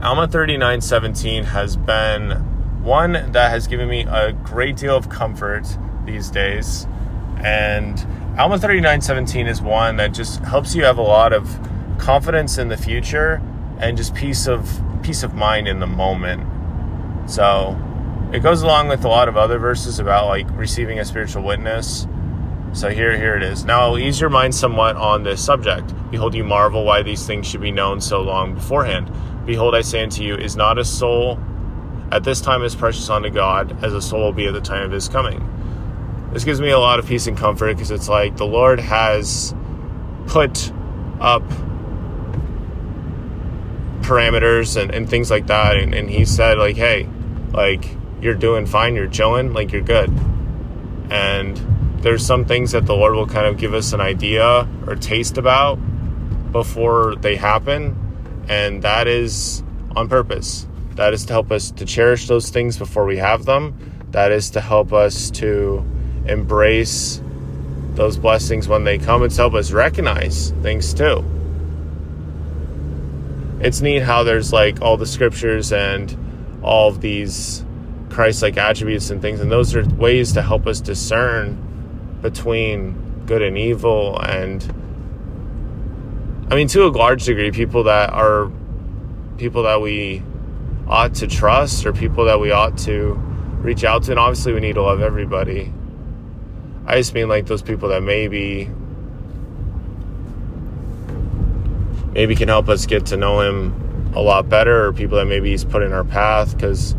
Alma 3917 has been one that has given me a great deal of comfort these days. And Alma 3917 is one that just helps you have a lot of confidence in the future and just peace of peace of mind in the moment. So it goes along with a lot of other verses about like receiving a spiritual witness. So here here it is. Now I'll ease your mind somewhat on this subject. Behold you marvel why these things should be known so long beforehand. Behold, I say unto you, is not a soul at this time as precious unto God as a soul will be at the time of his coming. This gives me a lot of peace and comfort because it's like the Lord has put up parameters and, and things like that. And, and he said, like, hey, like, you're doing fine, you're chilling, like, you're good. And there's some things that the Lord will kind of give us an idea or taste about before they happen and that is on purpose. That is to help us to cherish those things before we have them. That is to help us to embrace those blessings when they come to help us recognize things too. It's neat how there's like all the scriptures and all of these Christ like attributes and things, and those are ways to help us discern between good and evil and I mean, to a large degree, people that are people that we ought to trust or people that we ought to reach out to. And obviously, we need to love everybody. I just mean like those people that maybe maybe can help us get to know him a lot better, or people that maybe he's put in our path. Because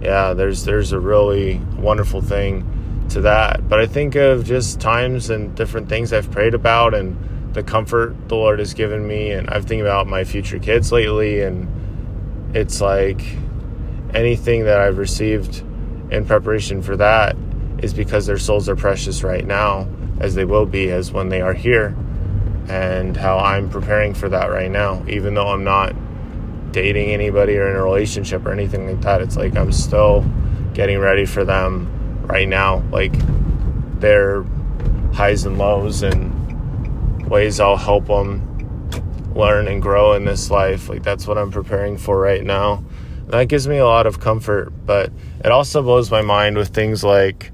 yeah, there's there's a really wonderful thing to that. But I think of just times and different things I've prayed about and the comfort the Lord has given me. And I've thinking about my future kids lately, and it's like anything that I've received in preparation for that is because their souls are precious right now, as they will be as when they are here, and how I'm preparing for that right now, even though I'm not dating anybody or in a relationship or anything like that. It's like I'm still getting ready for them right now, like their highs and lows and ways I'll help them learn and grow in this life. Like that's what I'm preparing for right now. And that gives me a lot of comfort, but it also blows my mind with things like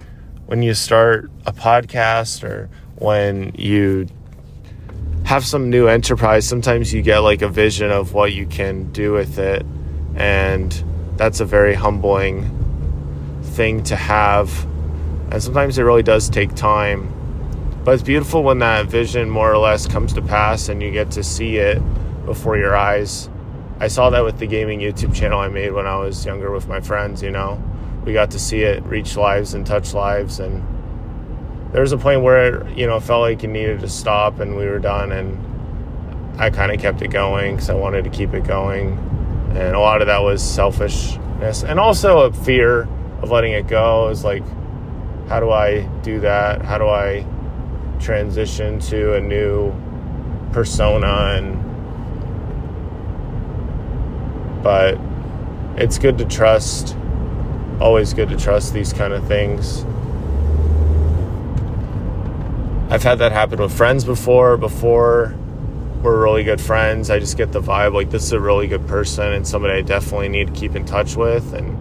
when you start a podcast or when you have some new enterprise, sometimes you get like a vision of what you can do with it. And that's a very humbling thing to have. And sometimes it really does take time but it's beautiful when that vision more or less comes to pass and you get to see it before your eyes. I saw that with the gaming YouTube channel I made when I was younger with my friends, you know. We got to see it reach lives and touch lives and there was a point where it, you know, felt like it needed to stop and we were done and I kind of kept it going cuz I wanted to keep it going. And a lot of that was selfishness and also a fear of letting it go is like how do I do that? How do I transition to a new persona and but it's good to trust always good to trust these kind of things. I've had that happen with friends before before we're really good friends I just get the vibe like this is a really good person and somebody I definitely need to keep in touch with and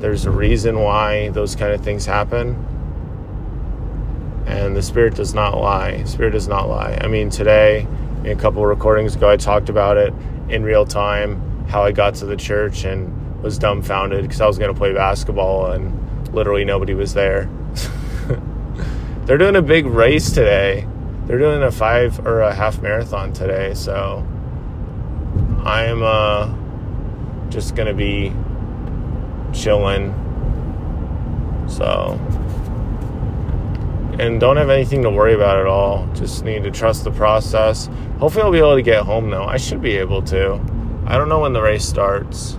there's a reason why those kind of things happen and the spirit does not lie. Spirit does not lie. I mean, today, a couple recordings ago, I talked about it in real time how I got to the church and was dumbfounded because I was going to play basketball and literally nobody was there. They're doing a big race today. They're doing a five or a half marathon today, so I'm uh, just gonna be chilling. So and don't have anything to worry about at all. Just need to trust the process. Hopefully, I'll be able to get home though. I should be able to. I don't know when the race starts.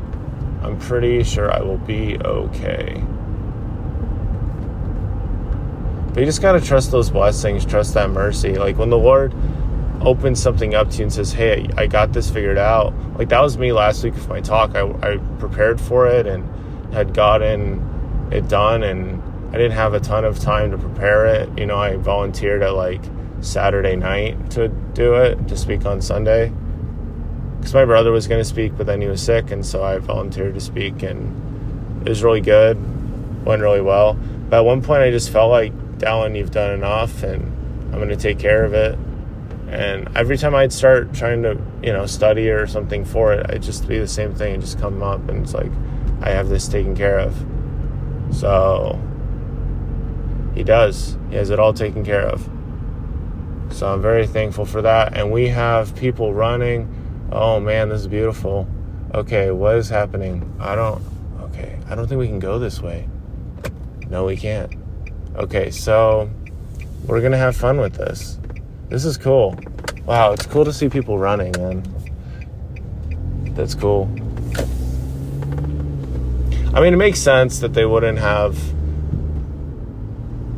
I'm pretty sure I will be okay. But you just gotta trust those blessings, trust that mercy. Like when the Lord opens something up to you and says, Hey, I got this figured out. Like that was me last week with my talk. I, I prepared for it and had gotten it done and I didn't have a ton of time to prepare it. You know, I volunteered at like Saturday night to do it, to speak on Sunday. because my brother was going to speak, but then he was sick, and so I volunteered to speak, and it was really good, went really well. But at one point, I just felt like, Dallin, you've done enough, and I'm going to take care of it. And every time I'd start trying to, you know, study or something for it, I'd just be the same thing and just come up, and it's like, I have this taken care of. So he does. He has it all taken care of. So I'm very thankful for that. And we have people running oh man, this is beautiful. Okay, what is happening? I don't, okay, I don't think we can go this way. No, we can't. Okay, so we're gonna have fun with this. This is cool. Wow, it's cool to see people running, man. That's cool. I mean, it makes sense that they wouldn't have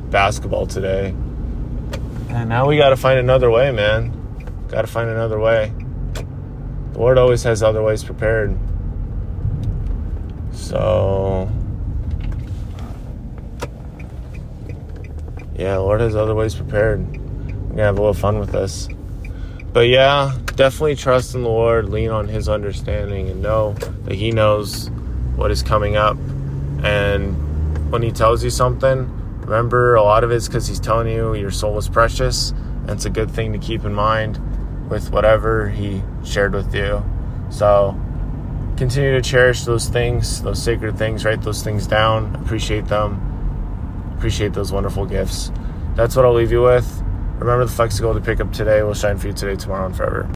basketball today. And now we gotta find another way, man. Gotta find another way. The Lord always has other ways prepared. So, yeah, Lord has other ways prepared. We're to have a little fun with this. But yeah, definitely trust in the Lord, lean on His understanding, and know that He knows what is coming up. And when He tells you something, remember a lot of it's because He's telling you your soul is precious. And it's a good thing to keep in mind with whatever he shared with you. So continue to cherish those things, those sacred things, write those things down, appreciate them, appreciate those wonderful gifts. That's what I'll leave you with. Remember the flexible to pick up today will shine for you today, tomorrow, and forever.